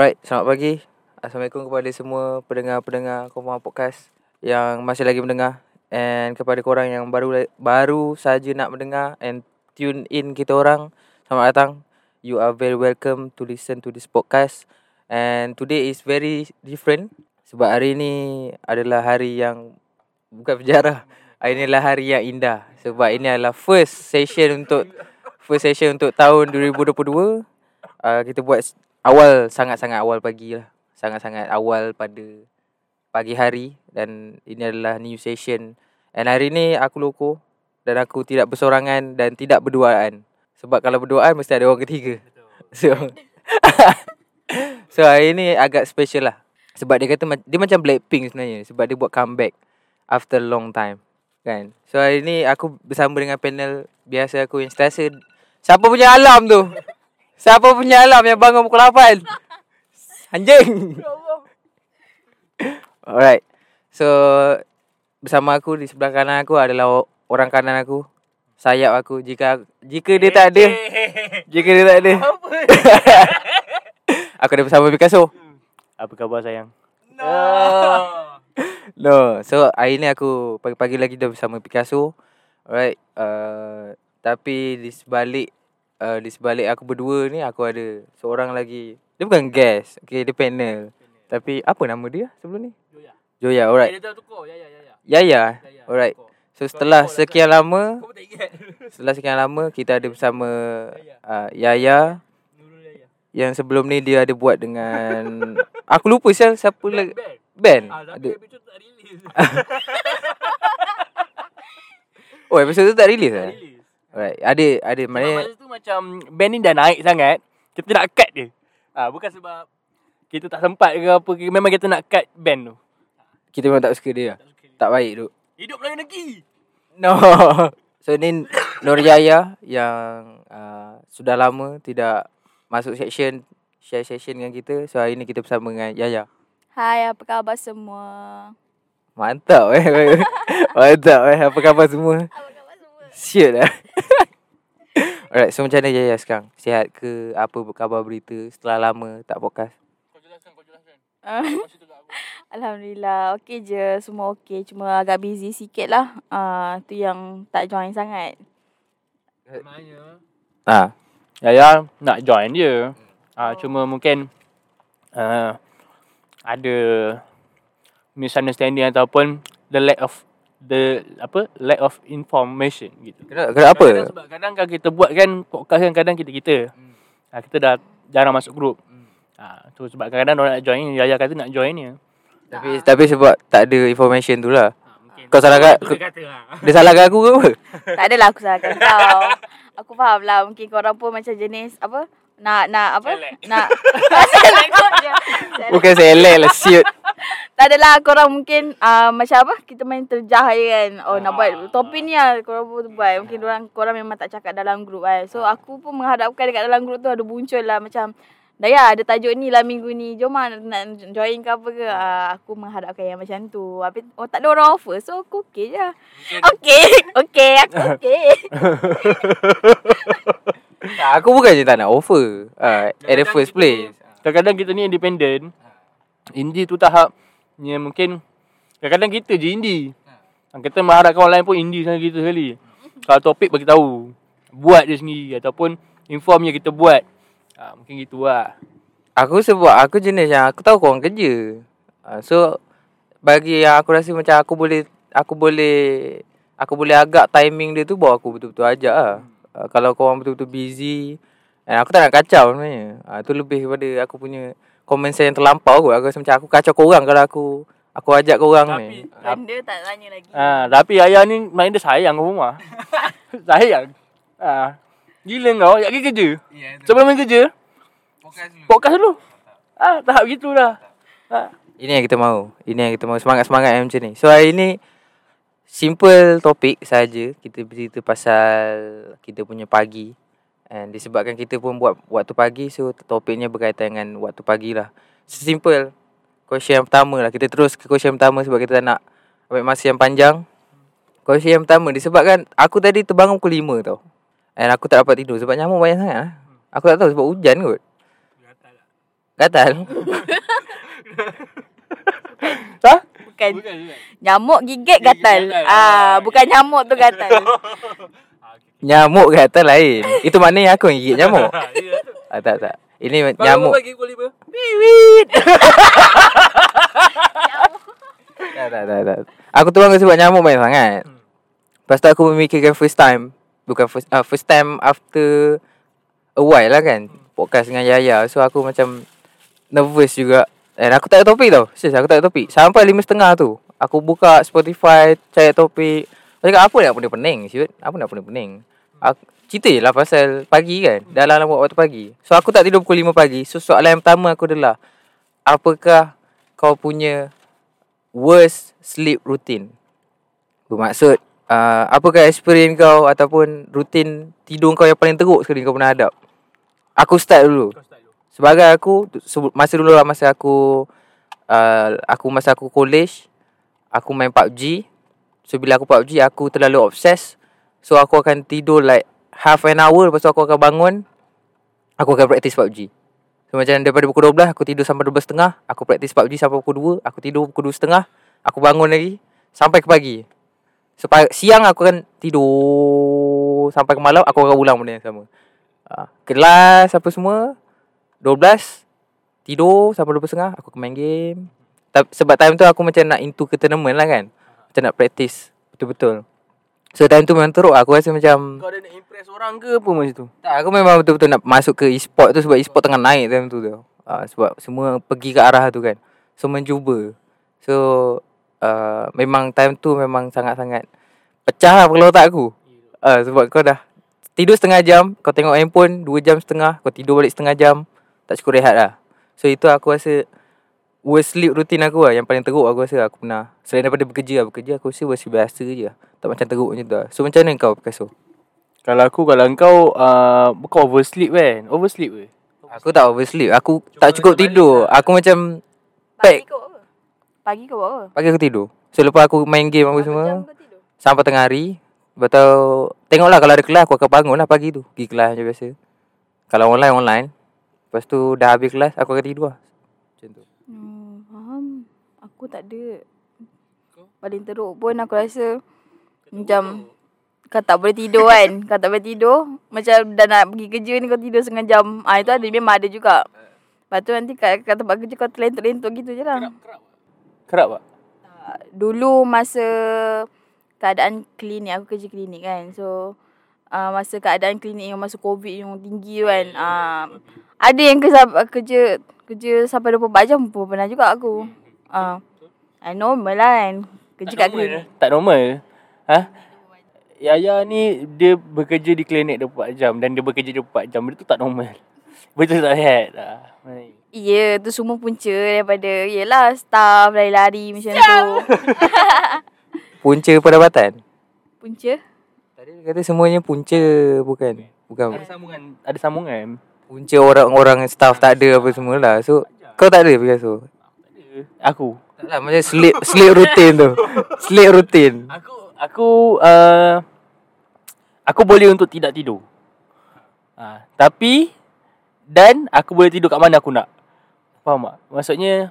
Alright, selamat pagi. Assalamualaikum kepada semua pendengar-pendengar Koma Podcast yang masih lagi mendengar and kepada korang yang baru baru saja nak mendengar and tune in kita orang. Selamat datang. You are very welcome to listen to this podcast. And today is very different sebab hari ni adalah hari yang bukan berjarah. Hari ni adalah hari yang indah sebab ini adalah first session untuk first session untuk tahun 2022. Uh, kita buat awal sangat-sangat awal pagi lah. Sangat-sangat awal pada pagi hari dan ini adalah new session. And hari ni aku loko dan aku tidak bersorangan dan tidak berduaan. Sebab kalau berduaan mesti ada orang ketiga. So So hari ni agak special lah. Sebab dia kata dia macam Blackpink sebenarnya sebab dia buat comeback after long time. Kan? So hari ni aku bersama dengan panel biasa aku yang setiasa Siapa punya alam tu? Siapa punya alam yang bangun pukul 8? Anjing. Alright. So bersama aku di sebelah kanan aku adalah orang kanan aku. Sayap aku jika jika dia tak ada. Jika dia tak ada. aku ada bersama Picasso. Apa khabar sayang? No. no. So hari ni aku pagi-pagi lagi dah bersama Picasso. Alright. Uh, tapi di sebalik uh, di sebalik aku berdua ni aku ada seorang lagi. Dia bukan guest. Okay, dia panel. Tapi apa nama dia sebelum ni? Joya. Joya, alright. Eh, dia dah tukar. Ya ya ya ya. Yaya. Ya, Alright. tukar. So setelah sekian lama, setelah sekian lama kita ada bersama uh, Yaya Yaya. yang sebelum ni dia ada buat dengan aku lupa siapa siapa lagi Band. band. Ah, Ada. tapi episode tu tak release. Oh, episode tu tak release eh? Alright. Ada ada maknanya masa tu macam band ni dah naik sangat. Kita nak cut dia. Ah, bukan sebab kita tak sempat ke apa ke. Memang kita nak cut band tu. kita memang tak suka dia. Tak suka dia. Tak baik tu. Hidup lagi negeri. No. So ni Nur Yaya yang uh, sudah lama tidak masuk section share session dengan kita. So hari ni kita bersama dengan Yaya. Hai, apa khabar semua? Mantap eh. Mantap eh. Apa khabar semua? Siut lah. Alright, so macam mana Yaya sekarang? Sihat ke? Apa khabar berita setelah lama tak podcast? Kau jelaskan, kau jelaskan. Ah, aku. Alhamdulillah, okey je. Semua okey. Cuma agak busy sikit lah. Uh, tu yang tak join sangat. Sebenarnya. Ha. Yaya nak join dia. Ah, cuma mungkin uh, ada misunderstanding ataupun the lack of the apa lack of information gitu. Kenapa, kenapa? Kadang, sebab kadang kan kita buat kan podcast kan kadang kita kita. Hmm. Ha, kita dah jarang masuk grup. Hmm. Ha, tu sebab kadang-kadang orang nak join, Yaya kata nak join ni. Tapi tapi sebab tak ada information tu lah. Ha, mungkin Kau salahkan tu kau, dia kata lah. dia salahkan aku ke apa? tak adalah aku salahkan kau. Aku faham lah. Mungkin korang pun macam jenis apa? Nak, nak apa? Selek. Nak. Selek kot je. Selek. Bukan selek lah siut. Tak adalah korang mungkin uh, macam apa? Kita main terjah je kan. Oh nak buat topik ni lah korang pun buat. Mungkin korang, korang memang tak cakap dalam grup kan. So aku pun menghadapkan dekat dalam grup tu ada muncul lah macam Daya ada tajuk ni lah minggu ni. Jom lah nak join ke apa ke. Uh, aku menghadapkan yang macam tu. Habis oh, tak ada orang offer. So aku okey je. Okey. Okey. Aku okey. Tak, aku bukan je tak nak offer. Uh, at the first place. Kadang-kadang kita ni independent. Indie tu tahap ni mungkin kadang-kadang kita je indie. Ha. Kita mengharapkan orang lain pun indie sama kita sekali. Kalau topik bagi tahu. Buat je sendiri ataupun inform je kita buat. Ha, mungkin gitu lah. Aku sebab aku jenis yang aku tahu korang kerja. Uh, so bagi yang aku rasa macam aku boleh aku boleh aku boleh agak timing dia tu baru aku betul-betul ajak lah. Uh, kalau korang betul-betul busy and aku tak nak kacau sebenarnya. Uh, tu lebih kepada aku punya common sense yang terlampau kot. Aku rasa macam aku kacau korang kalau aku aku ajak korang ni. Tapi Benda tak tanya lagi. ha, tapi ayah ni main dia sayang ke rumah. sayang. Ha. Gila kau, nak pergi kerja. Sebelum main kerja, podcast dulu. Ah, tahap gitulah. Ha. Ini yang kita mahu. Ini yang kita mahu semangat-semangat yang macam ni. So hari ni simple topik saja kita bercerita pasal kita punya pagi. And disebabkan kita pun buat waktu pagi so topiknya berkaitan dengan waktu pagi lah. Simple. Question yang pertama lah. Kita terus ke question yang pertama sebab kita tak nak ambil masa yang panjang. Question yang pertama disebabkan aku tadi terbangun pukul 5 tau. And aku tak dapat tidur sebab nyamuk banyak sangat lah. Aku tak tahu sebab hujan kot. Gatal. Ha? Bukan. Bukan, bukan. Nyamuk gigit gatal. gatal. Ah, bukan nyamuk tu gatal. Nyamuk gatal lain. Itu maknanya aku yang gigit nyamuk. Ah, tak tak. Ini nyamuk. Bagi pukul lima. Wiwit. tak, tak, tak, tak. Aku tu orang sebab nyamuk banyak sangat. Lepas tu aku memikirkan first time. Bukan first uh, first time after a while lah kan. Podcast dengan Yaya. So aku macam nervous juga. And aku tak ada topik tau. Serius aku tak ada topik. Sampai lima setengah tu. Aku buka Spotify, cari topik. Aku cakap apa nak pening-pening siut? Apa nak pening-pening? Aku, cerita je lah pasal pagi kan. Lah buat waktu pagi. So aku tak tidur pukul 5 pagi. So soalan yang pertama aku adalah. Apakah kau punya worst sleep routine? Bermaksud, uh, apakah experience kau ataupun rutin tidur kau yang paling teruk sekali kau pernah hadap? Aku start dulu. Sebagai aku, masa dulu lah masa aku, uh, aku masa aku college, aku main PUBG. So bila aku PUBG, aku terlalu obses. So aku akan tidur like half an hour, lepas tu aku akan bangun, aku akan practice PUBG. So macam daripada pukul 12 aku tidur sampai 12.30, aku practice PUBG sampai pukul 2, aku tidur pukul 2.30, aku bangun lagi sampai ke pagi. So pa- siang aku akan tidur sampai ke malam, aku akan ulang benda yang sama. Uh, kelas apa semua 12 tidur sampai 12.30 aku akan main game. Sebab time tu aku macam nak into ke tournament lah kan. Macam nak practice betul-betul. So time tu memang teruk aku rasa macam Kau ada nak impress orang ke apa masa tu? tak, aku memang betul-betul nak masuk ke e-sport tu sebab e-sport tengah naik time tu tu. Uh, sebab semua pergi ke arah tu kan. So mencuba. So uh, memang time tu memang sangat-sangat pecah lah kepala otak aku. Uh, sebab kau dah tidur setengah jam, kau tengok handphone 2 jam setengah, kau tidur balik setengah jam, tak cukup rehat lah. So itu aku rasa worst sleep routine aku lah. Yang paling teruk aku rasa aku pernah. Selain daripada bekerja lah. Bekerja aku rasa masih biasa je lah. Tak macam teruk macam tu lah. So macam mana kau Picasso? Kalau aku, kalau kau uh, Bukan oversleep kan? Oversleep ke? Aku tak oversleep. Aku tak cukup tidur. Aku macam Pagi pack. kau apa? Pagi kau buat apa? Pagi aku tidur. So lepas aku main game apa semua. kau? Sampai tengah hari. Lepas tu tengoklah kalau ada kelas aku akan bangun lah pagi tu. Pergi kelas macam biasa. Kalau online, online. Lepas tu dah habis kelas aku akan tidur lah. Macam tu. Hmm, faham. Aku tak ada. Paling teruk pun aku rasa macam kau tak boleh tidur kan. Kau tak boleh tidur. Macam dah nak pergi kerja ni kau tidur setengah jam. Ah itu ada memang ada juga. Lepas tu nanti kat, kat tempat kerja kau terlentuk-lentuk gitu je lah. Kerap tak? Dulu masa keadaan klinik aku kerja klinik kan. So uh, masa keadaan klinik yang masa covid yang tinggi kan. Uh, ada yang kerja kerja kerja sampai 24 jam pun pernah juga aku. Ah uh, normal lah kan. Kerja kat klinik. Tak normal. Ha? Yaya ni dia bekerja di klinik 24 jam dan dia bekerja 24 jam. Dia tu tak normal. Betul tak sihat? Ah. Ya, tu semua punca daripada yelah staff lari-lari macam tu. Punca pendapatan. Punca? Tadi dia kata semuanya punca bukan. Bukan. Ada sambungan, ada sambungan. Punca orang-orang staff tak ada apa semua lah. So kau tak ada Picasso? Aku. Tak lah macam sleep sleep routine tu. Sleep routine. Aku aku uh, aku boleh untuk tidak tidur. Ha, tapi dan aku boleh tidur kat mana aku nak. Faham tak? Maksudnya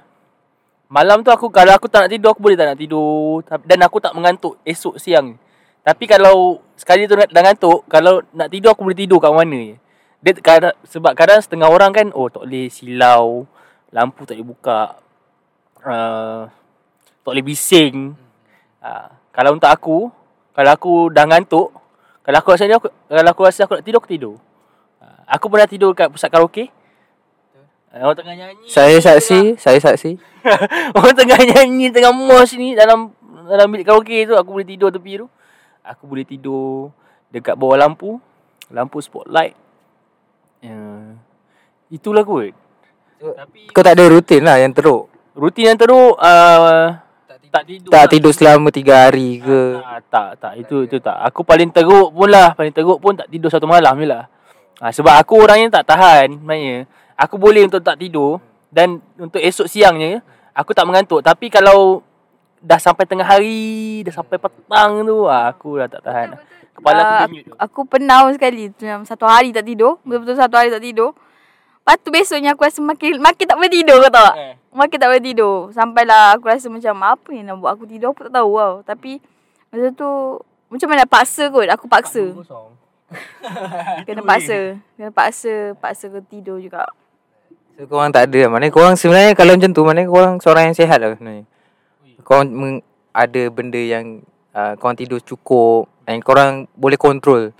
malam tu aku kalau aku tak nak tidur aku boleh tak nak tidur dan aku tak mengantuk esok siang. Tapi kalau sekali tu nak- dah ngantuk, kalau nak tidur aku boleh tidur kat mana je. Dia kadang, sebab kadang setengah orang kan oh tak boleh silau, lampu tak boleh buka. Uh, tak boleh bising. Uh, kalau untuk aku, kalau aku dah ngantuk, kalau aku rasa aku kalau aku rasa aku nak tidur aku tidur. Uh, aku pernah tidur kat pusat karaoke. Uh, orang tengah nyanyi. Saya saksi, saya saksi. orang tengah nyanyi tengah mos ni dalam dalam bilik karaoke tu aku boleh tidur tepi tu. Aku boleh tidur dekat bawah lampu, lampu spotlight. Uh, itulah kot. Tapi Kau tak ada rutin lah yang teruk. rutin yang teruk uh, tak tidur. Tak lah. tidur selama 3 hari ke. Ah, tak, tak. Itu itu tak. Aku paling teruk pun lah. Paling teruk pun tak tidur satu malam je lah. Ah, sebab aku orangnya tak tahan. Maknanya, aku boleh untuk tak tidur. Dan untuk esok siangnya, aku tak mengantuk. Tapi kalau dah sampai tengah hari, dah sampai petang tu, ah, aku dah tak tahan. Kepala aku Ah, denyut tu. Aku pernah sekali macam satu hari tak tidur, betul-betul satu hari tak tidur. Lepas tu besoknya aku rasa makin makin tak boleh tidur kau tahu tak? Eh. Makin tak boleh tidur. Sampailah aku rasa macam apa yang nak buat aku tidur aku tak tahu tau. Tapi masa tu macam mana paksa kot. Aku paksa. Kena paksa. Kena paksa. Paksa ke tidur juga. So korang tak ada Maknanya korang sebenarnya Kalau macam tu Maknanya korang seorang yang sihat lah sebenarnya Korang meng, ada benda yang uh, Korang tidur cukup And korang boleh kontrol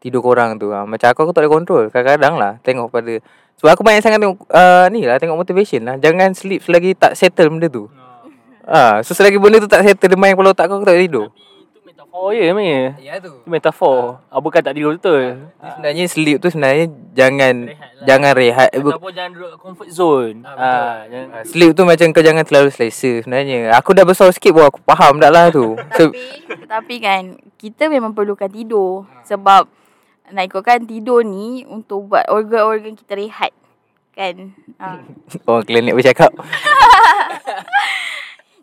Tidur korang tu. Uh, Macam aku aku tak boleh kontrol Kadang-kadang lah Tengok pada Sebab aku banyak sangat tengok uh, Ni lah Tengok motivation lah. Jangan sleep selagi tak settle benda tu. Ah, So selagi benda tu tak settle Dia main kepala otak kau Aku tak boleh tidur. Itu metafor je sebenarnya. Ya tu Itu metafor. Ah, bukan tak tidur betul. Sebenarnya sleep tu sebenarnya Jangan Rehat lah. Jangan rehat Eh, Ataupun jangan duduk comfort zone. Ah, jangan Ah, Sleep tu macam kau jangan terlalu selesa sebenarnya. Aku dah besar sikit pun aku faham dah lah tu. So, Tapi, tapi kan kita memang perlukan tidur sebab nak ikutkan tidur ni untuk buat organ-organ kita rehat. Kan? Ha. orang klinik bercakap.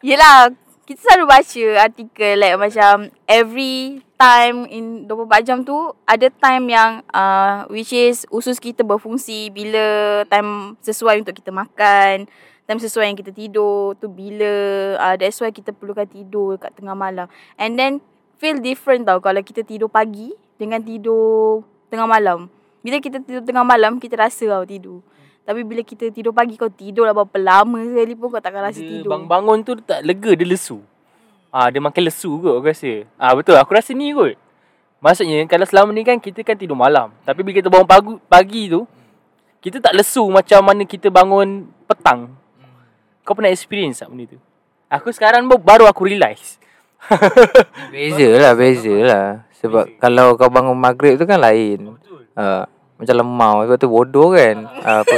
Yelah, kita selalu baca artikel like macam every time in 24 jam tu ada time yang uh, which is usus kita berfungsi bila time sesuai untuk kita makan, time sesuai yang kita tidur tu bila uh, that's why kita perlukan tidur kat tengah malam. And then feel different tau kalau kita tidur pagi dengan tidur tengah malam. Bila kita tidur tengah malam kita rasa tau tidur. Tapi bila kita tidur pagi kau tidur lah berapa lama sekali pun kau takkan rasa dia tidur. bangun-bangun tu dia tak lega, dia lesu. Ah, dia makin lesu kot aku rasa. Ah, betul. Aku rasa ni kot. Maksudnya kalau selama ni kan kita kan tidur malam. Tapi bila kita bangun pagi, pagi tu, kita tak lesu macam mana kita bangun petang. Kau pernah experience tak benda tu? Aku sekarang baru- baru aku realise. Beza lah, beza lah. Sebab kalau kau bangun maghrib tu kan lain. Betul. Uh, macam lemau. Sebab tu bodoh kan. Uh, apa,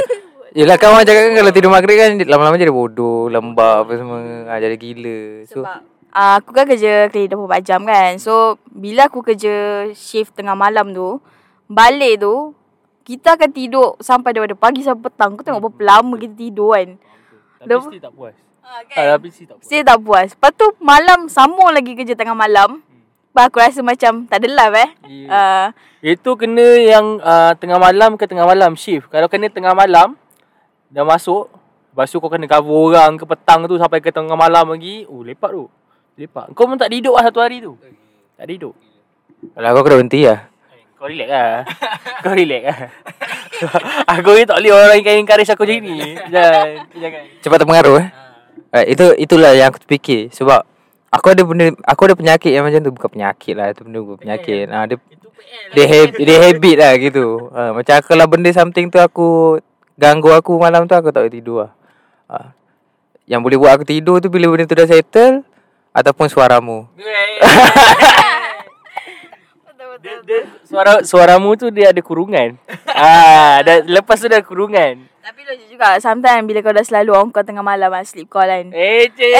Yelah kan orang cakap kan kalau tidur maghrib kan lama-lama jadi bodoh, lembab apa semua. Uh, jadi gila. So, Sebab uh, aku kan kerja klinik 24 jam kan. So bila aku kerja shift tengah malam tu, balik tu kita akan tidur sampai daripada pagi sampai petang. Kau tengok berapa lama kita tidur kan. Tapi Dah- still tak puas. Ha, Ah, tapi still tak puas. Still tak puas. Lepas tu malam sambung lagi kerja tengah malam. Aku rasa macam tak ada life eh. Ya. Uh, Itu kena yang uh, tengah malam ke tengah malam shift. Kalau kena tengah malam dah masuk, lepas tu kau kena cover orang ke petang tu sampai ke tengah malam lagi. Oh lepak tu. Lepak. Kau pun tak duduk lah satu hari tu. Tak duduk. kalau aku kena berhenti lah. Kau relax lah. kau relax lah. aku ni tak boleh orang yang encourage aku macam ni. Jangan. Jangan. Cepat terpengaruh eh. Uh, itu itulah yang aku fikir sebab aku ada benda aku ada penyakit yang macam tu bukan penyakit lah itu benda bukan penyakit. Ah dia Itu PL dia hab, dia habit lah gitu. Uh, macam kalau benda something tu aku ganggu aku malam tu aku tak boleh tidur lah. Uh, yang boleh buat aku tidur tu bila benda tu dah settle ataupun suaramu. Dia, dia, suara suaramu tu dia ada kurungan. ah, dah, lepas tu dah ada kurungan. Tapi lucu juga. Sometimes bila kau dah selalu on kau tengah malam ah, sleep call kan. Eh, cik.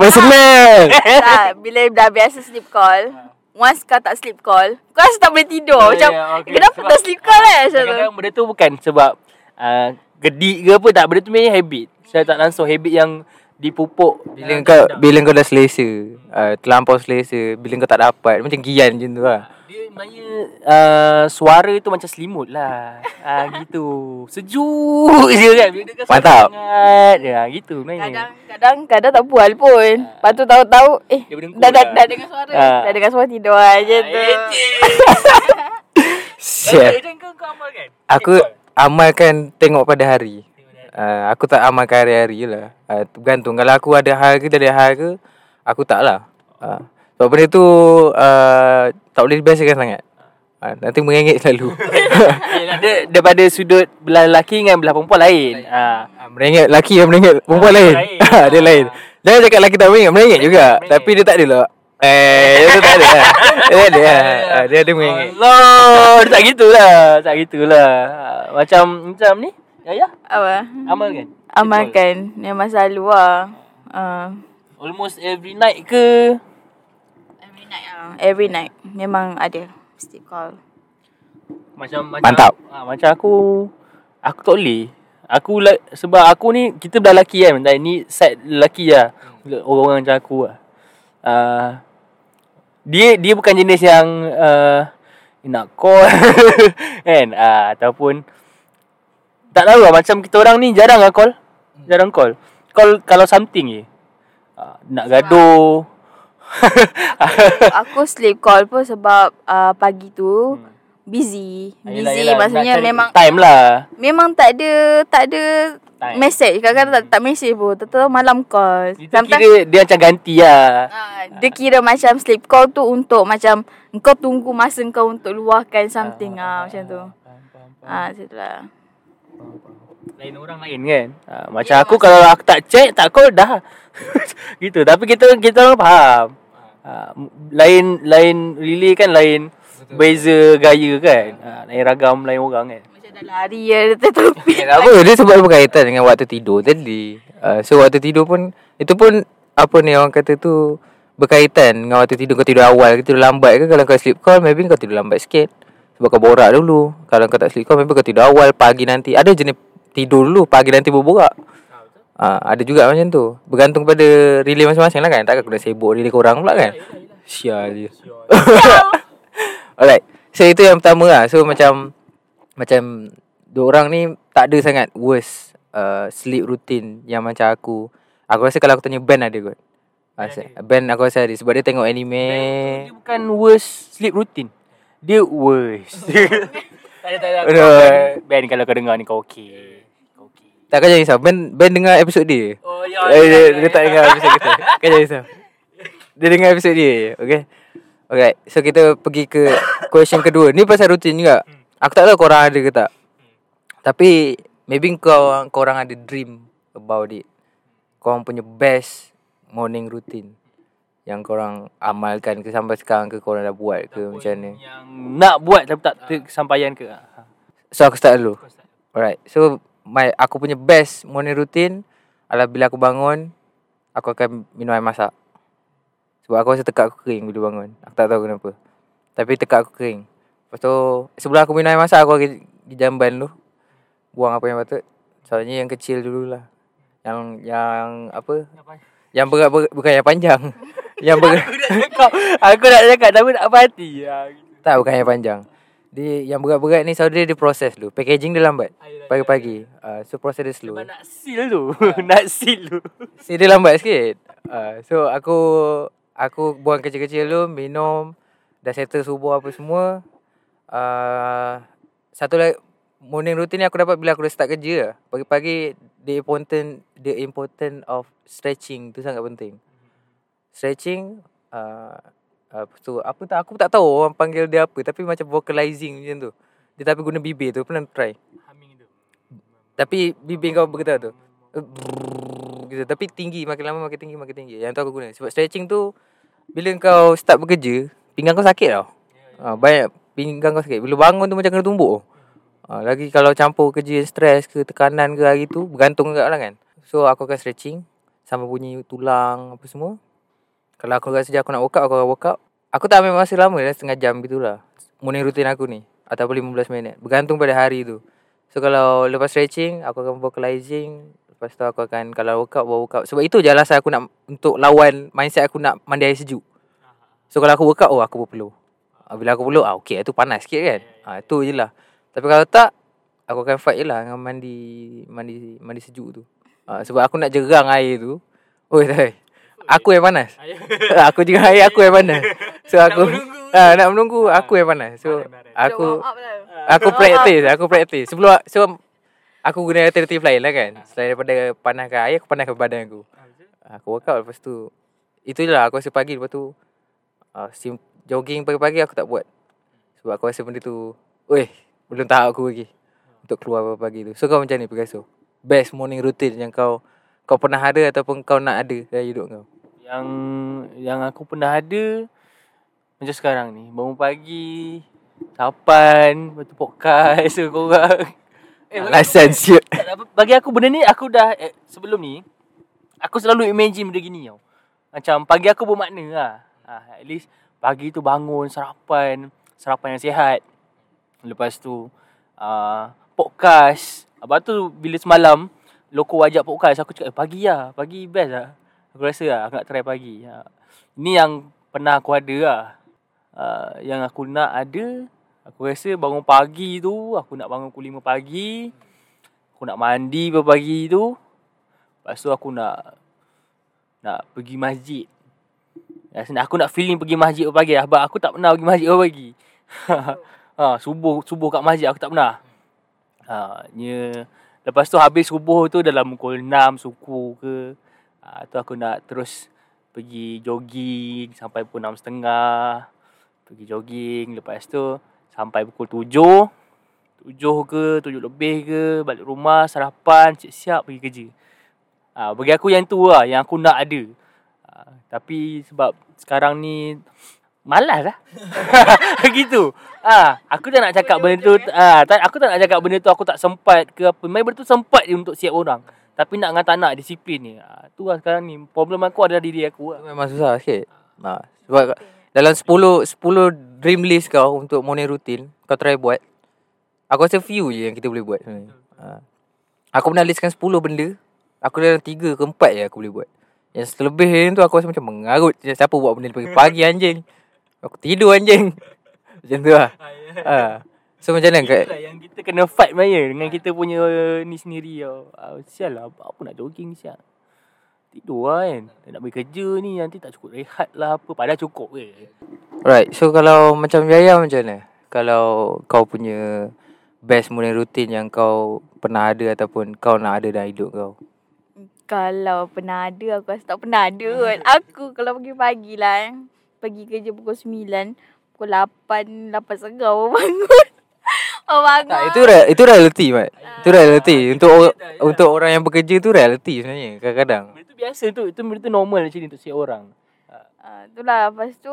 Personal. tak, bila dah biasa sleep call. Once kau tak sleep call, kau rasa tak boleh tidur. Ya, Macam, ya, okey. kenapa Sebab- tak sleep call eh? Macam tu. Kadang-kadang benda tu bukan sebab uh, gedik ke apa tak. Benda tu memang habit. Saya tak langsung habit yang dipupuk. Bila kau bila kau dah selesa, uh, terlampau selesa, bila kau tak dapat macam gian macam tu lah. Dia maknanya uh, suara tu macam selimut lah. Ah gitu. Sejuk je kan. Bila Mantap. Sangat. Ya gitu maknanya. Kadang, kadang, kadang tak puas pun. Lepas tu tahu-tahu, eh, Dia berdengkur dah, dah, lah. dah dengar suara. Ah. Dah dengar suara tidur aja tu. Eh. Sial. Eh, kau kau amalkan. Aku amalkan tengok pada hari. Uh, aku tak amalkan hari-hari lah. Uh, bergantung kalau aku ada hal ke tak ada hal ke, aku tak lah. Uh, sebab benda tu uh, tak boleh dibiasakan sangat. Uh, nanti mengengek selalu. Dia daripada sudut belah lelaki dengan belah perempuan lain. Ah. uh, merengek lelaki yang merengek perempuan lain. lain. dia lain. Jangan cakap lelaki tak merengek, merengek juga. Merengek. Tapi dia tak ada lah. Eh, dia tu tak ada lah. Dia ada lah. Dia ada merengek. Allah, dia tak gitulah. Tak gitulah. Ah, Macam macam ni. Ya ya. Apa? Amalkan. Amalkan. Memang selalu lah. Uh, Almost every night ke? every night lah. Every night. Memang ada. Sleep call. Macam macam Mantap. Ah, macam aku aku tak boleh. Aku la- sebab aku ni kita dah lelaki kan. Dan ni side lelaki lah. Orang-orang macam aku lah. Uh, dia dia bukan jenis yang uh, nak call kan uh, ataupun tak tahu lah macam kita orang ni jarang lah call. Jarang call. Call kalau something je. Uh, nak gaduh. Aku sleep call pun sebab uh, pagi tu Hmm. busy. Busy Yelah, yelah, maksudnya nak memang time lah. memang tak ada tak ada Time. message. Kadang-kadang tak, tak message pun. Tentu malam call. Itu kira dia macam ganti lah. Ah, dia kira macam sleep call tu untuk macam kau tunggu masa kau untuk luahkan something ah, macam tu. Faham, faham, faham. Ah, situlah. Lain orang lain kan. Ha, macam aku kalau aku tak check tak call dah. gitu. Tapi kita kita orang faham. Ha, lain lain relay kan lain beza gaya kan. Ha, lain ragam lain orang kan. Macam dah lari ya tetapi Ya, tak apa dia sebab berkaitan dengan waktu tidur tadi. Uh, so waktu tidur pun itu pun apa ni orang kata tu berkaitan dengan waktu tidur kau tidur awal ke tidur lambat ke kalau kau sleep call maybe kau tidur lambat sikit. Sebab kau borak dulu. Kalau kau tak sleep call maybe kau tidur awal pagi nanti. Ada jenis tidur dulu pagi nanti berborak. Ah, ada juga macam tu. Bergantung pada relay masing-masing lah kan. Takkan aku nak sibuk relay korang pula kan. Sial dia. Alright. So itu yang pertama lah. So macam macam dua orang ni tak ada sangat worst uh, sleep routine yang macam aku. Aku rasa kalau aku tanya Ben ada kot. Rasa, ben aku rasa ada sebab dia tengok anime. Dia bukan worst sleep routine. Dia worst. tak ada tak ada. Aduh. Ben kalau kau dengar ni kau okey. Tak kau jangan risau. Ben Ben dengar episod dia. Oh ya. Eh, dia, dia tak dengar episod kita. Kau jangan risau. Dia dengar episod dia. Okay. Alright. So kita pergi ke question kedua. Ni pasal rutin juga. Aku tak tahu korang ada ke tak. Tapi maybe kau korang ada dream about it. Korang punya best morning routine yang korang amalkan ke sampai sekarang ke korang dah buat ke macam mana. Yang nak buat tapi tak tersampaian ke? Ha. So aku start dulu. Alright. So my aku punya best morning routine adalah bila aku bangun aku akan minum air masak. Sebab aku rasa tekak aku kering bila bangun. Aku tak tahu kenapa. Tapi tekak aku kering. Lepas tu sebelum aku minum air masak aku akan pergi jamban dulu. Buang apa yang patut. Soalnya yang kecil dululah. Yang yang apa? Yang berat, berat bukan yang panjang. yang berat kau, aku nak cakap tapi tak apa hati. Ha. tak bukan yang panjang. Dia yang berat-berat ni saudara dia proses dulu. Packaging dia lambat. Pagi-pagi. Uh, so proses dia slow. Sebab nak seal tu. nak seal tu. Si dia lambat sikit. Uh, so aku aku buang kecil-kecil dulu, minum, dah settle subuh apa semua. Uh, satu lagi morning routine ni aku dapat bila aku dah start kerja. lah. Pagi-pagi the important the important of stretching tu sangat penting. Stretching uh, apa tu apa tak aku tak tahu orang panggil dia apa tapi macam vocalizing macam tu. Dia tapi guna bibir tu pernah try. Humming tu. Tapi bibir kau bergetar tu. Gitu. Tapi tinggi makin lama makin tinggi makin tinggi. Yang tu aku guna. Sebab stretching tu bila kau start bekerja, pinggang kau sakit tau. Ha, banyak pinggang kau sakit. Bila bangun tu macam kena tumbuk. Ha, lagi kalau campur kerja stres ke tekanan ke hari tu, bergantung juga lah kan. So aku akan stretching sampai bunyi tulang apa semua. Kalau aku rasa aku nak workout, aku akan workout. Aku tak ambil masa lama dah setengah jam gitulah. Morning routine aku ni. Ataupun 15 minit. Bergantung pada hari tu. So kalau lepas stretching, aku akan vocalizing. Lepas tu aku akan kalau workout, bawa workout. Sebab itu je alasan aku nak untuk lawan mindset aku nak mandi air sejuk. So kalau aku workout, oh aku berpeluh. Ah, Bila aku peluk, ah okey itu panas sikit kan. Ah itu je lah. Tapi kalau tak, aku akan fight je lah dengan mandi mandi mandi sejuk tu. Ah sebab aku nak jerang air tu. Tak. Aku yang panas. aku juga air aku yang panas. So aku ah nak menunggu aku yang panas. So aku aku practice, aku practice. Sebelum so aku guna alternatif lain lah kan. Selain daripada panaskan air, aku panaskan badan aku. Aku workout lepas tu. Itu je lah aku rasa pagi lepas tu. Uh, sim, jogging pagi-pagi aku tak buat. Sebab aku rasa benda tu, weh, belum tahap aku lagi. Untuk keluar pagi tu. So kau macam ni Picasso? Best morning routine yang kau kau pernah ada ataupun kau nak ada dalam hidup kau? Yang yang aku pernah ada macam sekarang ni. Bangun pagi, sarapan, lepas tu podcast ke korang. Eh, Alasan tak, bagi aku benda ni aku dah eh, sebelum ni aku selalu imagine benda gini tau. Macam pagi aku bermakna lah. Ha, at least pagi tu bangun sarapan, sarapan yang sihat. Lepas tu uh, podcast. Lepas tu bila semalam Loko ajak podcast aku cakap eh, pagi lah, pagi best lah. Aku rasa lah aku nak try pagi. Ha. Ini yang pernah aku ada lah. Uh, yang aku nak ada Aku rasa bangun pagi tu Aku nak bangun pukul 5 pagi Aku nak mandi pagi tu Lepas tu aku nak Nak pergi masjid Rasa nak- Aku nak feeling pergi masjid pagi lah Sebab aku tak pernah pergi masjid pagi ha, Subuh Subuh kat masjid aku tak pernah ha, nya, Lepas tu habis subuh tu Dalam pukul 6 suku ke ha, Tu aku nak terus Pergi jogging Sampai pukul 6.30 Pergi jogging Lepas tu Sampai pukul 7 7 ke 7 lebih ke Balik rumah Sarapan Siap-siap pergi kerja. Ha, Bagi aku yang tu lah Yang aku nak ada. Ha, Tapi sebab Sekarang ni Malas lah. Gitu. Ha, Aku tak nak cakap benda tu ha, tak, Aku tak nak cakap benda tu Aku tak sempat ke apa. Memang benda tu sempat je Untuk siap orang Tapi nak dengan tak nak Disiplin ni ha, Tu lah sekarang ni Problem aku ada diri aku lah. Memang susah sikit. Ha, sebab dalam 10 10 dream list kau untuk morning routine, kau try buat. Aku rasa few je yang kita boleh buat sebenarnya. Ha. Aku pernah listkan 10 benda. Aku dalam 3 ke 4 je aku boleh buat. Yang selebih ni tu aku rasa macam mengarut. Siapa buat benda ni pagi-pagi anjing. Aku tidur anjing. Macam tu lah. Ha. So macam mana kat yang kita kena fight Maya Dengan kita punya ni sendiri tau ah, Sial lah. Apa, nak jogging sial? Tidur lah kan? Nak pergi kerja ni Nanti tak cukup rehat lah apa. Padahal cukup ke Right. So kalau macam Yaya macam mana? Kalau kau punya best morning routine yang kau pernah ada ataupun kau nak ada dalam hidup kau. Kalau pernah ada Aku rasa tak pernah ada kot. Aku kalau pagi-pagi lah eh, Pergi kerja pukul 9 Pukul 8 8 setengah baru bangun Oh bangun Tak, itu re- itu reality, Mat. Itu reality. Untuk or- untuk orang yang bekerja tu reality sebenarnya kadang-kadang. Benda tu biasa tu Itu benda tu normal macam ni Untuk siap orang uh, Itulah Lepas tu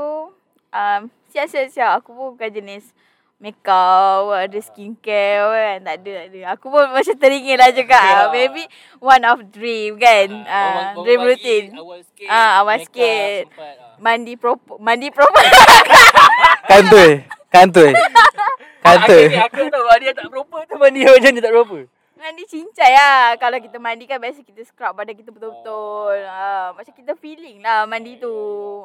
um, Siap-siap-siap Aku pun bukan jenis Makeup Ada skincare kan Tak ada, tak ada Aku pun macam teringin lah juga Ya. Maybe One of dream kan uh, Dream routine Awal sikit Ah, awal makeup sikit. sempat, ah. Mandi proper Mandi proper Kantoi. Kantoi. Kantoi. Aku, aku tahu Dia tak proper tu Mandi macam ni tak proper. Mandi cincai lah. Kalau kita mandi kan Biasa kita scrub badan kita betul-betul. Ha, Macam kita feeling lah Mandi tu.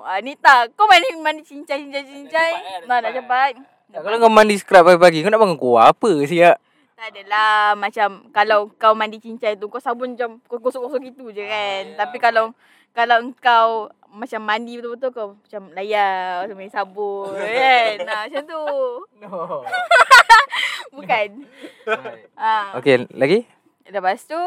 Ha, Ni tak. Kau mandi mandi cincai cincai cincai. cepat, eh, Nah nak cepat. Tak, kalau kau mandi scrub pagi-pagi kau nak bangun kau apa siap? Tak adalah Macam Kalau kau mandi cincai tu Kau sabun macam Kau gosok-gosok gitu je kan. Ya, Tapi kalau Kalau kau Macam mandi betul-betul Kau macam layar Macam main sabun kan? Nah, Macam tu. No. Bukan. Ha. Okay, lagi? Lepas tu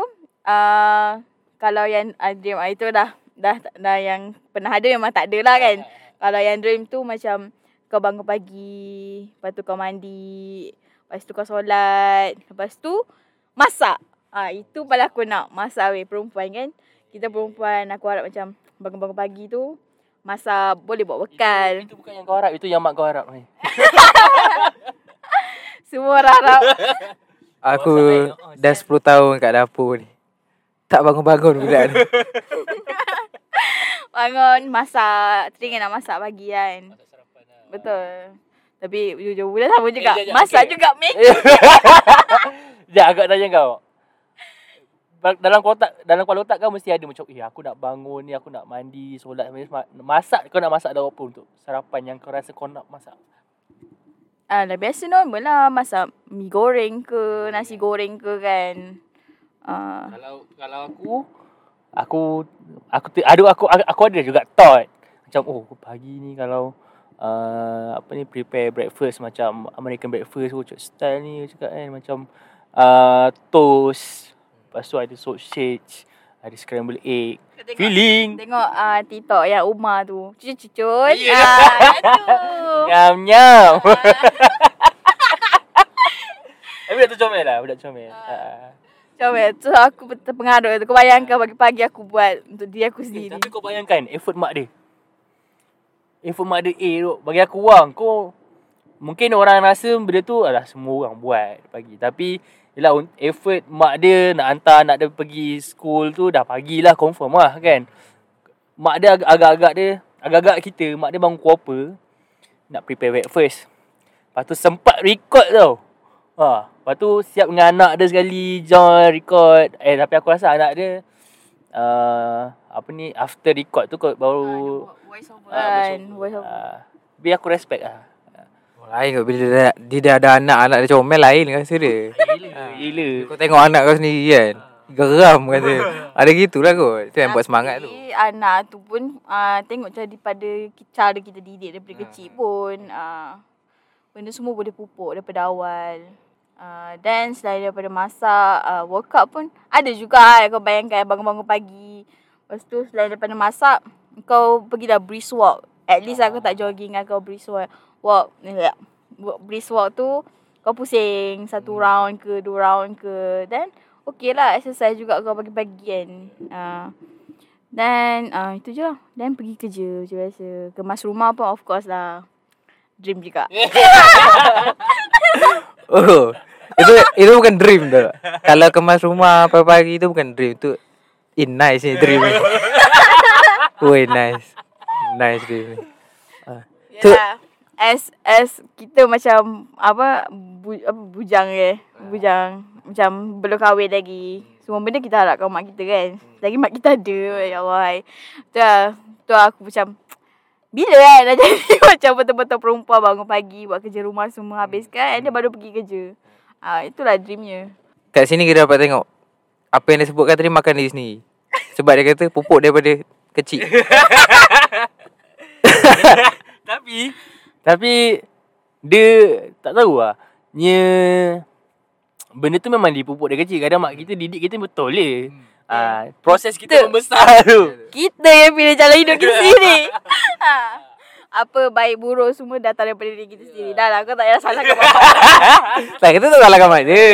uh, Kalau yang uh, dream uh, itu dah, dah Dah yang pernah ada memang tak ada lah kan? Kalau yang dream tu macam Kau bangun pagi Lepas tu kau mandi Lepas tu kau solat Lepas tu Masak. Ah ha, Itu paling aku nak Masak weh perempuan kan? Kita perempuan Aku harap macam Bangun-bangun pagi tu Masak Boleh buat bekal Itu, itu bukan yang kau harap Itu yang mak kau harap ni. Semua orang harap Aku oh, dah 10 tahun kat dapur ni. Tak bangun-bangun budak ni. Bangun Masak Teringin nak masak pagi kan Betul. Tapi jujur bulan sama juga. Eh, Masak okey. juga make. Sekejap agak tanya kau. Dalam kotak dalam kepala otak kau mesti ada macam eh aku nak bangun ni aku nak mandi solat masak kau nak masak dah apa untuk sarapan yang kau rasa kau nak masak. Ah, dah biasa normal lah. Masak mi goreng ke, nasi goreng ke kan. Ah, Kalau kalau aku aku aku ada aku aku ada juga thought macam oh pagi ni kalau uh, apa ni prepare breakfast macam American breakfast oh cakap style ni cakap kan macam uh, toast lepas tu ada sausage ada scramble egg tengok, feeling tengok ah TikTok yang Umar tu. Cucul-cucul. Ya. Ah, tu. nyam nyam Tapi budak tu comel lah budak comel uh. Comel. Tu aku terpengaruh tu. Kau bayangkan pagi-pagi aku buat untuk diri aku Eh, sendiri. tapi kau bayangkan effort mak dia. Effort mak dia A tu. Bagi aku wang kau mungkin orang rasa benda tu adalah semua orang buat pagi. Tapi yelah effort mak dia nak hantar nak dia pergi school tu dah pagilah confirm lah kan. Mak dia ag- agak-agak dia agak-agak kita mak dia bangun pukul apa nak prepare breakfast. Lepas tu sempat record tau. Ha, lepas tu siap dengan anak dia sekali join record. Eh tapi aku rasa anak dia uh, apa ni after record tu kau baru Voice over kan. Voice over. uh, biar aku respect lah. Lain kot bila dia, dia dah ada anak Anak dia comel lain rasa dia Gila. Gila. Kau tengok anak kau sendiri kan Geram kata Ada gitulah kot Itu yang buat semangat tu anak tu pun uh, tengok daripada ki- cara kita didik daripada kecil pun uh, benda semua boleh pupuk daripada awal. Uh, dan selain daripada masak, uh, workout pun ada juga eh, kau bayangkan bangun-bangun pagi. Lepas tu selain daripada masak, kau pergi dah brisk walk. At least aku tak jogging kau brisk walk. Walk, ya, walk brisk walk tu kau pusing satu round ke dua round ke. Then okay lah exercise juga kau pagi-pagi kan. Uh, dan uh, itu je lah. Dan pergi kerja macam biasa. Kemas rumah pun of course lah. Dream juga. Oh Itu itu bukan dream tu Kalau kemas rumah pagi-pagi tu bukan dream tu In nice ni dream Woi nice Nice dream ni Ah. Tu Yalah. As as kita macam apa bu, apa bujang ke. Bujang macam belum kahwin lagi. Semua benda kita harapkan mak kita kan. Lagi mak kita ada. Ya Allah. Tu lah, tu lah aku macam bila kan dah jadi macam betul-betul perempuan bangun pagi buat kerja rumah semua habiskan and dia baru pergi kerja. Ah itulah dreamnya. Kat sini kita dapat tengok Apa yang dia sebutkan tadi makan diri sendiri Sebab dia kata pupuk daripada kecil Tapi Tapi Dia Tak tahu lah. Nya Benda tu memang dipupuk dari kecil. Kadang mak kita didik kita betul le Ah, proses kita Kita- membesar. Tu. Kita yang pilih jalan hidup kita sendiri. ha. Apa baik buruk semua datang daripada diri kita sendiri. Dah lah kau tak payah salahkan bapak. Tak kita tak salahkan mak dia.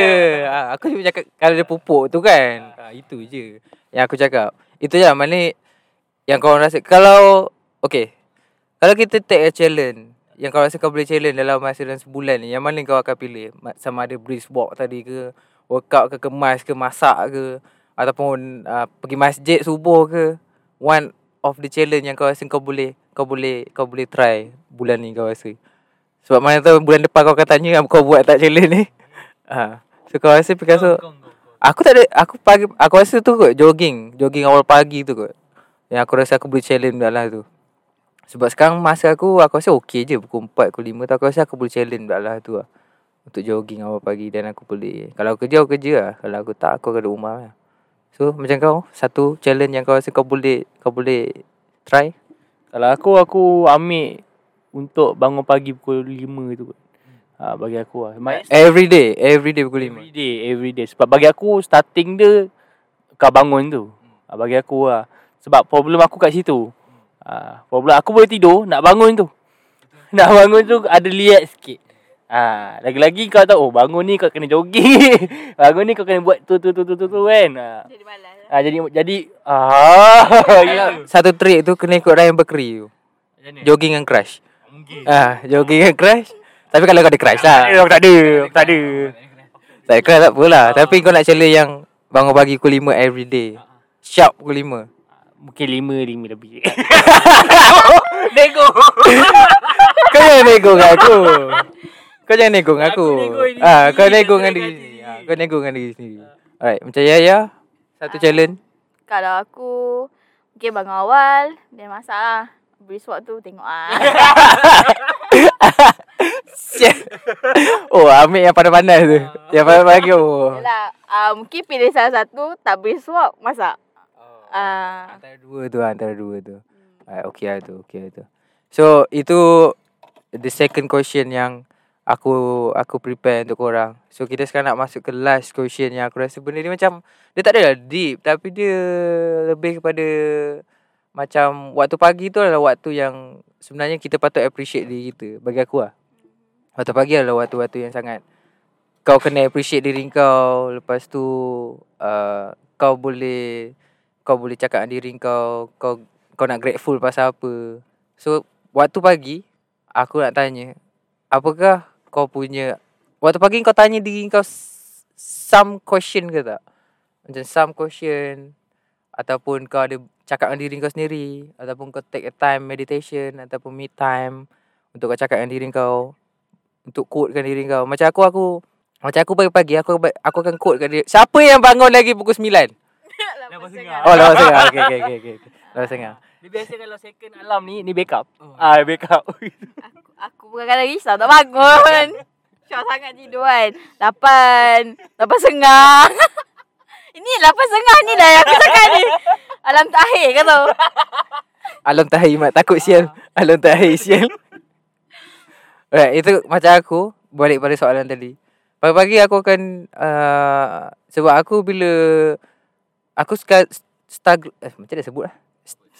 Ah, Aku cuma cakap Kalau dia pupuk tu kan. Ah, Itu je Yang aku cakap. Itu je lah mana Yang kau rasa. Kalau Okay Kalau kita take a challenge Yang kau rasa kau boleh challenge Dalam masa dalam sebulan ni Yang mana kau akan pilih Ma- Sama ada brisk walk tadi ke Workout ke kemas ke Masak ke Ataupun uh, Pergi masjid subuh ke One of the challenge Yang kau rasa kau boleh Kau boleh Kau boleh try Bulan ni kau rasa sebab mana tahu bulan depan kau akan tanya kau buat tak challenge ni. Ha. So kau rasa Picasso Aku tak ada aku pagi aku rasa tu kot jogging, jogging awal pagi tu kot. Yang aku rasa aku boleh challenge dah lah tu. Sebab sekarang masa aku aku rasa okey je pukul 4 pukul 5 tu aku rasa aku boleh challenge lah tu lah. Untuk jogging awal pagi dan aku boleh Kalau aku kerja aku kerja lah Kalau aku tak aku akan duduk rumah lah So macam kau Satu challenge yang kau rasa kau boleh Kau boleh Try Kalau aku aku ambil untuk bangun pagi pukul 5 tu. Ha, bagi aku lah. My, Every day Every day pukul 5 every day, every day. Sebab bagi aku starting dia kau bangun tu. Ha, bagi aku lah. Sebab problem aku kat situ. Ha, problem aku boleh tidur, nak bangun tu. Nak bangun tu ada liat sikit. Ha, lagi-lagi kau tahu, oh bangun ni kau kena jogging. bangun ni kau kena buat tu tu tu tu tu, tu kan. Ha. Jadi malas. ha jadi jadi ah. Satu trick tu Kena ikut Ryan Bakery tu Jogging dengan crush Mungkin. Ah, jogging dengan crush. Tapi kalau kau ada crush lah. Aku tak ada, aku tak ada. Tak ada crush tak apalah. Tapi kau nak challenge yang bangun pagi pukul 5 every day. Sharp pukul 5. Mungkin lima, lima lebih. Nego. Kau jangan nego dengan aku. Kau jangan nego dengan aku. Ah, kau nego dengan diri diri. sendiri. Ah, kau nego dengan diri sendiri. Alright, macam Yaya. Satu challenge. Kalau aku mungkin bangun awal dan masak lah. Brisk walk tu tengok ah. Sial. oh, ambil yang panas-panas tu. Yang panas-panas tu. Oh. Yalah, uh, mungkin pilih salah satu tak brisk walk masak. Ah. Antara dua tu antara dua tu. Alright, okay lah tu, okay lah tu. So, itu the second question yang aku aku prepare untuk korang. So, kita sekarang nak masuk ke last question yang aku rasa benda ni macam, dia tak adalah deep, tapi dia lebih kepada macam waktu pagi tu adalah waktu yang sebenarnya kita patut appreciate diri kita. Bagi aku lah. Waktu pagi adalah waktu-waktu yang sangat kau kena appreciate diri kau. Lepas tu uh, kau boleh kau boleh cakap dengan diri kau kau kau nak grateful pasal apa. So waktu pagi aku nak tanya apakah kau punya waktu pagi kau tanya diri kau some question ke tak? Macam some question ataupun kau ada cakap dengan diri kau sendiri ataupun kau take a time meditation ataupun me time untuk kau cakap dengan diri kau untuk quotekan diri kau. Macam aku aku macam aku pagi-pagi aku aku akan kat dia. Siapa yang bangun lagi pukul 9? Lepas tengah. Oh, lawas tengah. Okey okey okey okey. Lawas tengah. Dia biasa kalau second alarm ni, ni backup. Ah, backup. Aku, Aku kadang-kadang risau tak bangun. Syok sangat tidur kan. Lapan. Lapan setengah. Ini lapan setengah ni dah yang aku cakap ni. Alam terakhir kau tahu. Alam tahi mak takut sial. Alam tahi sial. Alright, itu macam aku balik pada soalan tadi. Pagi-pagi aku akan uh, sebab aku bila aku suka struggle eh, macam mana sebut lah.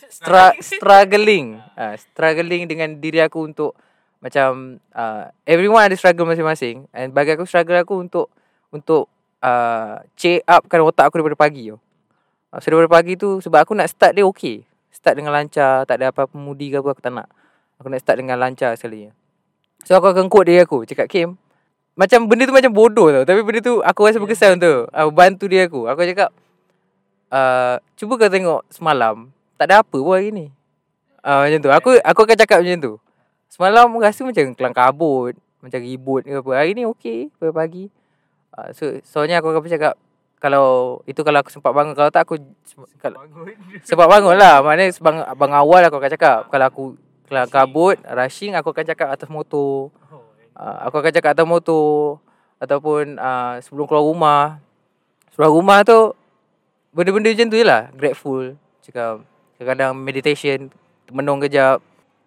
Stra, struggling. Uh, struggling dengan diri aku untuk macam uh, everyone ada struggle masing-masing and bagi aku struggle aku untuk untuk uh, check upkan otak aku daripada pagi tu. Uh, so daripada pagi tu sebab aku nak start dia okay. Start dengan lancar, tak ada apa-apa mudi ke apa aku tak nak. Aku nak start dengan lancar sekali. So aku akan quote dia aku Cakap Kim Macam benda tu macam bodoh tau Tapi benda tu Aku rasa berkesan tu Aku bantu dia aku Aku cakap uh, Cuba kau tengok semalam Tak ada apa pun hari ni. Uh, Macam tu. Aku aku akan cakap macam tu. Semalam rasa macam kelang kabut Macam ribut ke apa. Hari ni okey Pagi-pagi uh, So soalnya aku akan cakap kalau itu kalau aku sempat bangun. Kalau tak aku sempat bangun. lah. Maknanya sebang, abang awal aku akan cakap. Kalau aku kelang kabut rushing aku akan cakap atas motor. Uh, aku akan cakap atas motor. Ataupun uh, sebelum keluar rumah. Keluar rumah tu benda-benda macam tu je lah grateful cakap kadang-kadang meditation menung kejap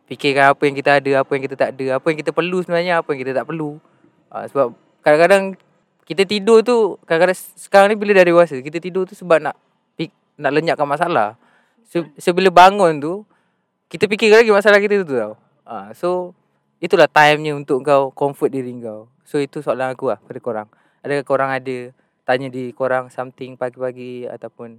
fikirkan apa yang kita ada apa yang kita tak ada apa yang kita perlu sebenarnya apa yang kita tak perlu uh, sebab kadang-kadang kita tidur tu kadang-kadang sekarang ni bila dah dewasa kita tidur tu sebab nak nak lenyapkan masalah so, sebila bangun tu kita fikir lagi masalah kita tu tau. Ha, so itulah time-nya untuk kau comfort diri kau. So itu soalan aku lah pada korang. Adakah korang ada tanya di korang something pagi-pagi ataupun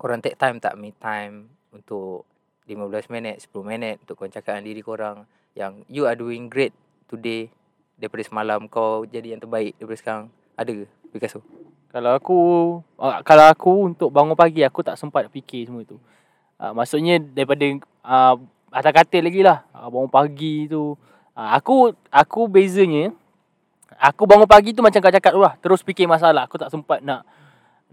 korang take time tak me time untuk 15 minit, 10 minit untuk korang cakap diri korang yang you are doing great today daripada semalam kau jadi yang terbaik daripada sekarang. Ada ke Picasso? Kalau aku uh, kalau aku untuk bangun pagi aku tak sempat fikir semua tu. Uh, maksudnya daripada uh, atas katil lagi lah. Uh, bangun pagi tu. Uh, aku aku bezanya aku bangun pagi tu macam kau cakap lah. Terus fikir masalah. Aku tak sempat nak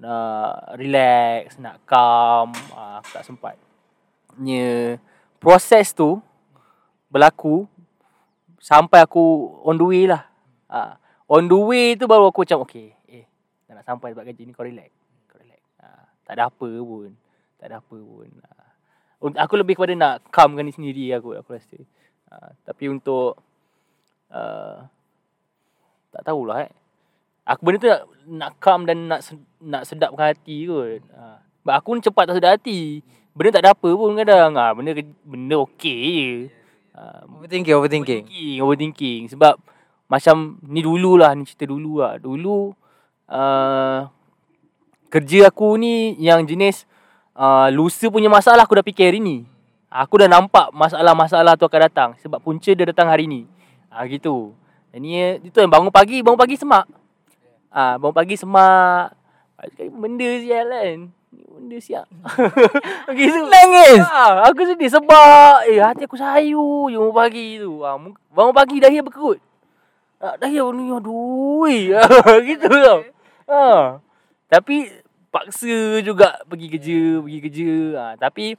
nak relax, nak calm. Uh, aku tak sempat. Nya proses tu berlaku sampai aku on the way lah. Uh, on the way tu baru aku macam okay Dah nak sampai sebab gaji ni kau relax. Kau relax. Ha, tak ada apa pun. Tak ada apa pun. Aku lebih kepada nak calmkan diri sendiri aku aku rasa. Tapi untuk uh, tak tahulah eh. Aku benda tu nak, nak calm dan nak nak sedapkan hati kot. Ha. Sebab aku ni cepat tak sedap hati. Benda tak ada apa pun kadang. Ha, benda benda okey je. Ha, overthinking, overthinking. Overthinking, overthinking. Sebab macam ni dululah, ni cerita dulu lah. Dulu Uh, kerja aku ni yang jenis uh, lusa punya masalah aku dah fikir hari ni. Aku dah nampak masalah-masalah tu akan datang sebab punca dia datang hari ni. Uh, gitu. Ini itu yang bangun pagi, bangun pagi semak. Ah uh, bangun pagi semak. Benda sial kan. Benda siap. gitu. Nangis. Ha, aku sedih sebab eh hati aku sayu je bangun pagi tu. Ha, bangun pagi dah berkerut. Ah, dah ya ni aduh. gitu tau. Ha. Tapi paksa juga pergi kerja, pergi kerja. Ha. Tapi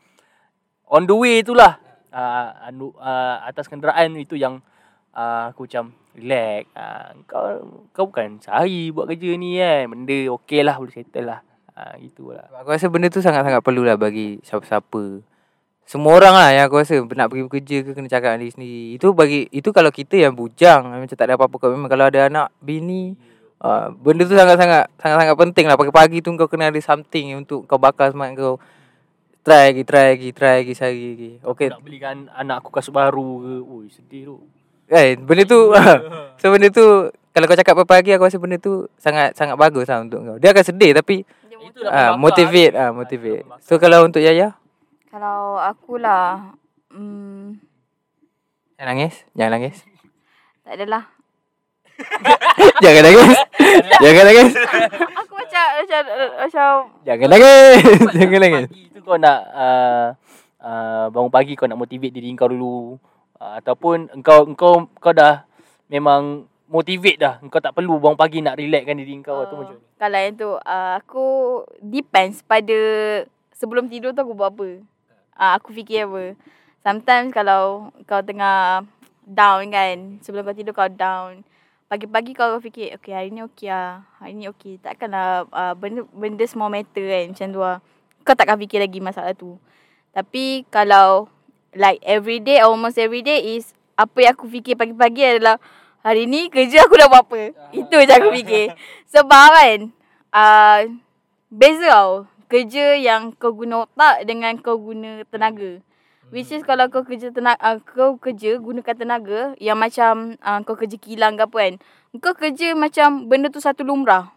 on the way itulah uh, anu, uh, atas kenderaan itu yang uh, aku macam relax. Uh, kau kau bukan cari buat kerja ni kan. Benda okey lah boleh settle lah. Ha, gitulah. Aku rasa benda tu sangat-sangat perlu lah bagi siapa-siapa. Semua orang lah yang aku rasa nak pergi bekerja ke kena cakap dengan diri sendiri. Itu bagi itu kalau kita yang bujang macam tak ada apa-apa memang kalau ada anak bini Uh, benda tu sangat-sangat sangat-sangat penting lah pagi-pagi tu kau kena ada something untuk kau bakar semangat kau try lagi try lagi try lagi sehari lagi okey nak belikan anak aku kasut baru ke oi sedih tu eh benda tu so benda tu kalau kau cakap pagi aku rasa benda tu sangat sangat bagus lah untuk kau. Dia akan sedih tapi ah uh, motivate ah uh, motivate so kalau untuk Yaya? Kalau akulah hmm. Jangan nangis jangan nangis. Tak adalah. Jangan nangis. Jangan nangis. Aku macam macam macam Jangan nangis. Jangan nangis. Itu kau nak uh, uh, bangun pagi kau nak motivate diri kau dulu uh, ataupun engkau engkau kau dah memang motivate dah. Engkau tak perlu bangun pagi nak relaxkan diri kau uh, atau macam Kalau yang tu uh, aku depends pada sebelum tidur tu aku buat apa. Uh, aku fikir apa. Sometimes kalau kau tengah down kan. Sebelum kau tidur kau down. Pagi-pagi kau fikir, okay hari ni okey lah. Hari ni okey. Takkanlah uh, benda, benda small matter kan macam tu lah. Kau takkan fikir lagi masalah tu. Tapi kalau like every day, almost every day is apa yang aku fikir pagi-pagi adalah hari ni kerja aku dah buat apa. Itu je aku fikir. Sebab kan, uh, beza tau. Kerja yang kau guna otak dengan kau guna tenaga. Which is kalau kau kerja tenaga, uh, kau kerja gunakan tenaga yang macam uh, kau kerja kilang ke apa kan. Kau kerja macam benda tu satu lumrah.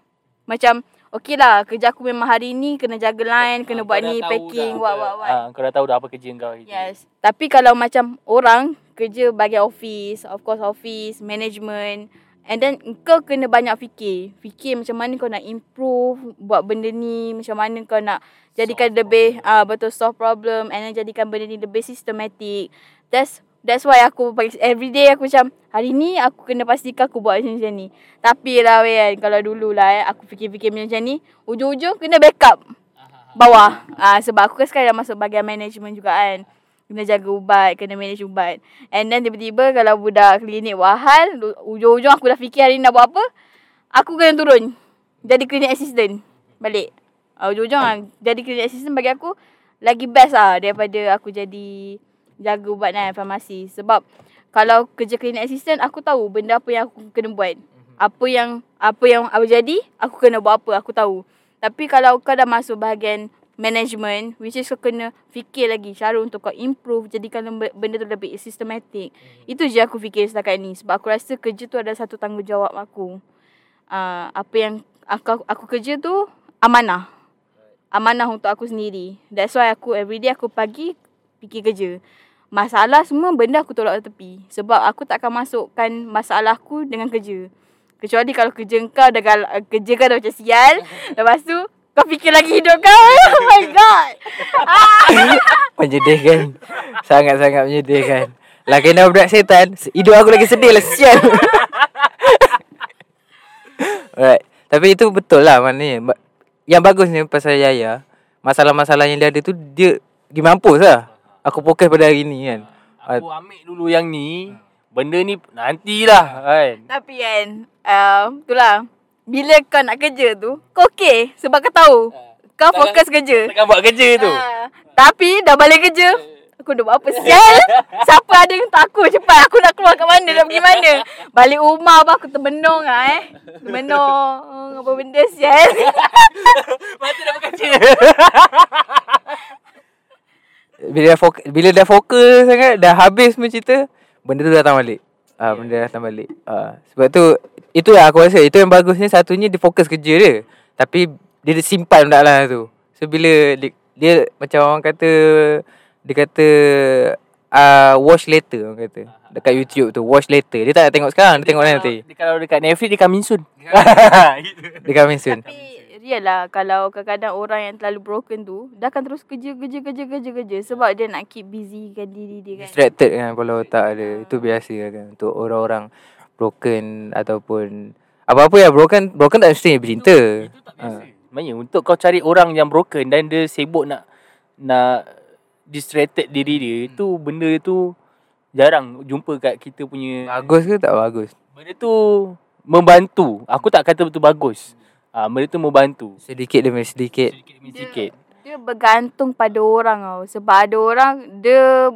Macam okey lah kerja aku memang hari ni kena jaga line, kena Ah, buat ni packing, buat buat buat. Ah, kau dah tahu dah apa kerja kau. Yes. Tapi kalau macam orang kerja bahagian office, of course office, management. And then kau kena banyak fikir. Fikir macam mana kau nak improve buat benda ni. Macam mana kau nak jadikan Solve lebih ah betul solve problem. And then jadikan benda ni lebih systematic. That's That's why aku every day aku macam hari ni aku kena pastikan aku buat macam, ni. Tapi lah weh kan kalau dulu lah eh, aku fikir-fikir macam ni. Ujung-ujung kena backup bawah. Ah sebab aku kan sekarang dah masuk bahagian management juga kan. Kena jaga ubat, kena manage ubat. And then tiba-tiba kalau budak klinik buat hal, ujung-ujung aku dah fikir hari ni nak buat apa, aku kena turun. Jadi klinik assistant. Balik. Ah, ujung-ujung ah, jadi klinik assistant bagi aku lagi best lah daripada aku jadi jaga ubat dan farmasi. Sebab kalau kerja klinik assistant, aku tahu benda apa yang aku kena buat. Apa yang apa yang apa jadi, aku kena buat apa, aku tahu. Tapi kalau kau dah masuk bahagian management, which is kau kena fikir lagi cara untuk kau improve, jadikan benda tu lebih systematic. Itu je aku fikir setakat ni. Sebab aku rasa kerja tu adalah satu tanggungjawab aku. Uh, apa yang aku, aku kerja tu amanah. Amanah untuk aku sendiri. That's why aku everyday aku pagi fikir kerja. Masalah semua benda aku tolak tepi. Sebab aku takkan masukkan masalah aku dengan kerja. Kecuali kalau kerja kau dah gal- kerja kau dah macam sial. Lepas tu kau fikir lagi hidup kau. Oh my god. Menyedihkan Sangat-sangat menyedihkan Lah kena budak setan Hidup aku lagi sedih lah Sial Alright Tapi itu betul lah maknanya Yang bagusnya pasal Yaya Masalah-masalah yang dia ada tu Dia Dia mampus lah Aku fokus pada hari ni kan Aku ambil dulu yang ni. Benda ni nantilah kan. Tapi kan, uh, itulah. Bila kau nak kerja tu, kau okey sebab kau tahu. Kau Takkan- fokus kerja. Takkan buat kerja tu. Ah, tapi dah balik kerja. Aku dah buat apa sial? Siapa ada yang tak aku cepat. Aku nak keluar kat mana, nak pergi mana. Balik rumah apa aku termenung lah eh. Termenung. Apa benda sial. Mata dah berkaca. Bila dah fokus Bila dah fokus sangat Dah habis semua cerita Benda tu datang balik Ah, benda datang balik. Ah, sebab tu itulah aku rasa itu yang bagusnya satunya dia fokus kerja dia. Tapi dia simpan benda lah tu. So bila dia, dia macam orang kata dia kata uh, watch later orang kata. Dekat YouTube tu watch later. Dia tak nak tengok sekarang, dia tengok nanti. Dia kalau dekat Netflix dia coming soon. Dia coming soon. Tapi real lah kalau kadang-kadang orang yang terlalu broken tu dia akan terus kerja kerja kerja kerja kerja sebab dia nak keep busy kan diri dia kan. Distracted kan kepala otak dia. Itu biasa kan untuk orang-orang broken ataupun apa-apa yang broken broken tak mesti bercinta. Itu tak biasa. Sebenarnya untuk kau cari orang yang broken dan dia sibuk nak nak distracted diri dia Hmm. itu benda tu jarang jumpa kat kita punya Bagus ke tak bagus? benda tu membantu. Aku tak kata betul bagus. Ah, benda tu membantu. Sedikit demi sedikit. Sedikit demi sedikit. Dia bergantung pada orang tau. Sebab ada orang dia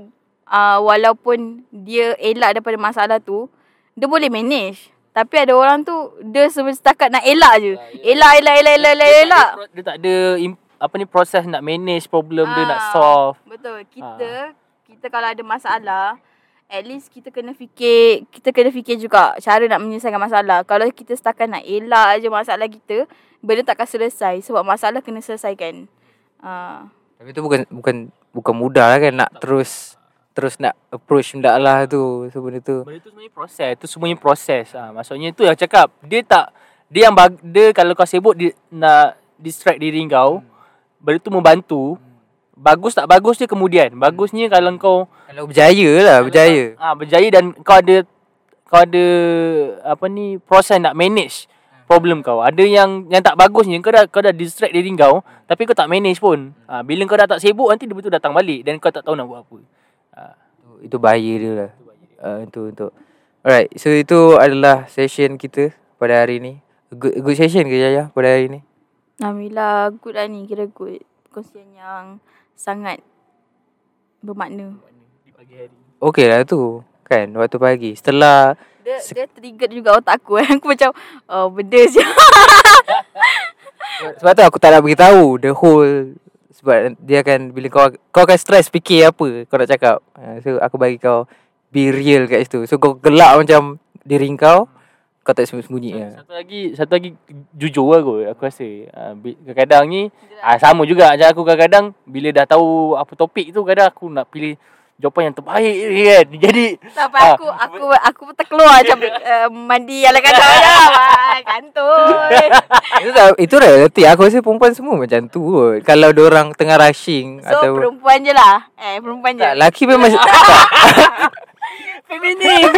uh, walaupun dia elak daripada masalah tu, dia boleh manage. Tapi ada orang tu dia setakat nak elak je. Elak elak elak elak elak elak. Dia, dia tak ada im- apa ni proses nak manage problem dia nak Ah, solve. Betul. Kita kita kalau ada masalah, at least kita kena fikir, kita kena fikir juga cara nak menyelesaikan masalah. Kalau kita setakat nak elak je masalah kita, benda takkan selesai sebab masalah kena selesaikan. Ah. Tapi tu bukan bukan bukan mudah lah kan nak terus terus nak approach benda lah tu. So benda tu. Benda tu sebenarnya proses. Tu semuanya proses. Ha, maksudnya tu yang cakap. Dia tak dia yang bag, dia kalau kau sibuk dia nak distract diri kau, benda tu membantu. Bagus tak bagus dia kemudian. Bagusnya kalau kau Kalau berjaya lah, berjaya. ah ha, berjaya dan kau ada kau ada apa ni proses nak manage problem kau. Ada yang yang tak bagusnya kau dah kau dah distract diri kau tapi kau tak manage pun. Ah ha, bila kau dah tak sibuk nanti dia betul datang balik dan kau tak tahu nak buat apa. Ha, Itu bahaya dia lah. dia. uh, untuk untuk Alright, so itu adalah session kita pada hari ni. Good, good session ke Yaya pada hari ni? Alhamdulillah good lah ni kira good. Perkongsian yang sangat bermakna. Di pagi hari. Okey lah tu. Kan, waktu pagi. Setelah Dia, dia trigger juga otak aku. Aku macam oh, benda siap. Sebab tu aku tak nak beritahu the whole sebab dia akan bila kau kau akan stress fikir apa kau nak cakap. Uh, so aku bagi kau be real kat situ. So kau gelak macam diri kau kau tak sembunyi-sembunyi ya. Satu lagi satu lagi jujur lah kot aku rasa. Uh, kadang-kadang ni uh, sama juga macam aku kadang-kadang bila dah tahu apa topik tu kadang aku nak pilih jawapan yang terbaik ni kan. Jadi Sampai Ah. aku aku aku pun terkeluar macam uh, mandi ala kata ah, kantoi. itu tak itu reality. Aku rasa perempuan semua macam tu kot. Kalau orang tengah rushing So atau perempuan je lah. Eh perempuan je. tak laki memang tak, feminim.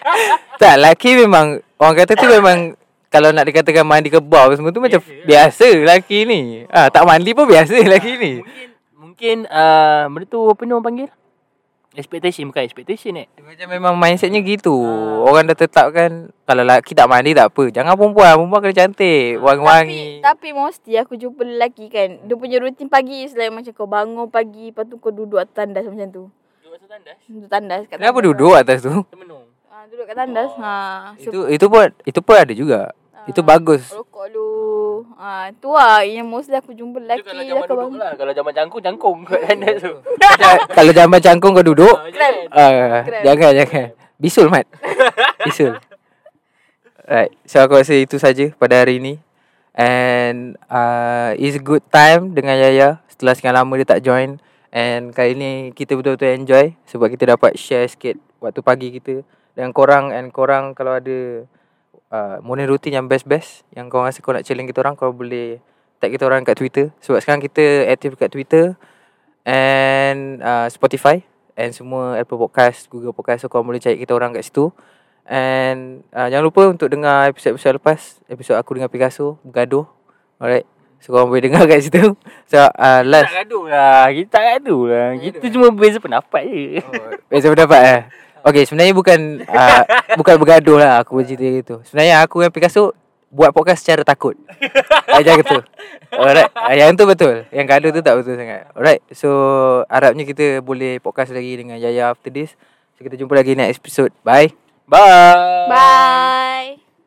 tak laki memang orang kata tu memang kalau nak dikatakan mandi ke bar apa semua tu macam biasa laki ni. Ah tak mandi pun biasa laki ni. mungkin mungkin uh, benda tu apa ni orang panggil? Expectation bukan expectation eh. Macam memang mindsetnya gitu. Orang dah tetapkan kalau lelaki tak mandi tak apa. Jangan perempuan, perempuan kena cantik, wangi-wangi. Tapi, tapi mesti aku jumpa lelaki kan. Dia punya rutin pagi selain macam kau bangun pagi. Lepas tu kau duduk atas tandas macam tu. Atas tandas. Duduk tandas. Kat Kenapa tandas duduk atas tu? Termenung. Ha, duduk kat tandas. Ha, so, Itu itu pun itu pun ada juga. Itu bagus. Rokok lu. Ha, tu lah yang mostly aku jumpa lelaki. kalau zaman kau duduk bangun. lah. Kalau zaman cangkung, cangkung kat tandas tu. Kalau jamban cangkung kau duduk, Ah, ah, Keren. jangan jangan. Bisul mat. Bisul. Right. So aku rasa itu saja pada hari ini. And uh, it's a good time dengan Yaya setelah sekian lama dia tak join. And kali ni kita betul-betul enjoy sebab kita dapat share sikit waktu pagi kita dengan korang and korang kalau ada uh, morning routine yang best-best yang kau rasa kau nak challenge kita orang kau boleh tag kita orang kat Twitter sebab sekarang kita aktif kat Twitter and uh, Spotify and semua Apple Podcast, Google Podcast so kau boleh cari kita orang kat situ. And uh, jangan lupa untuk dengar episod-episod lepas, episod aku dengan Picasso bergaduh. Alright. So korang boleh dengar kat situ. So uh, last. Tak gaduh lah. Kita tak gaduh lah. Kita cuma beza pendapat je. Biasa pendapat eh. Okay sebenarnya bukan uh, Bukan bergaduh lah Aku bercerita gitu Sebenarnya aku dengan Picasso Buat podcast secara takut. Macam gitu Alright. Ah, Yang tu betul. Yang gaduh tu tak betul sangat. Alright. So Harapnya kita boleh podcast lagi Dengan Yaya after this. So kita jumpa lagi next episode. Bye. Bye. Bye.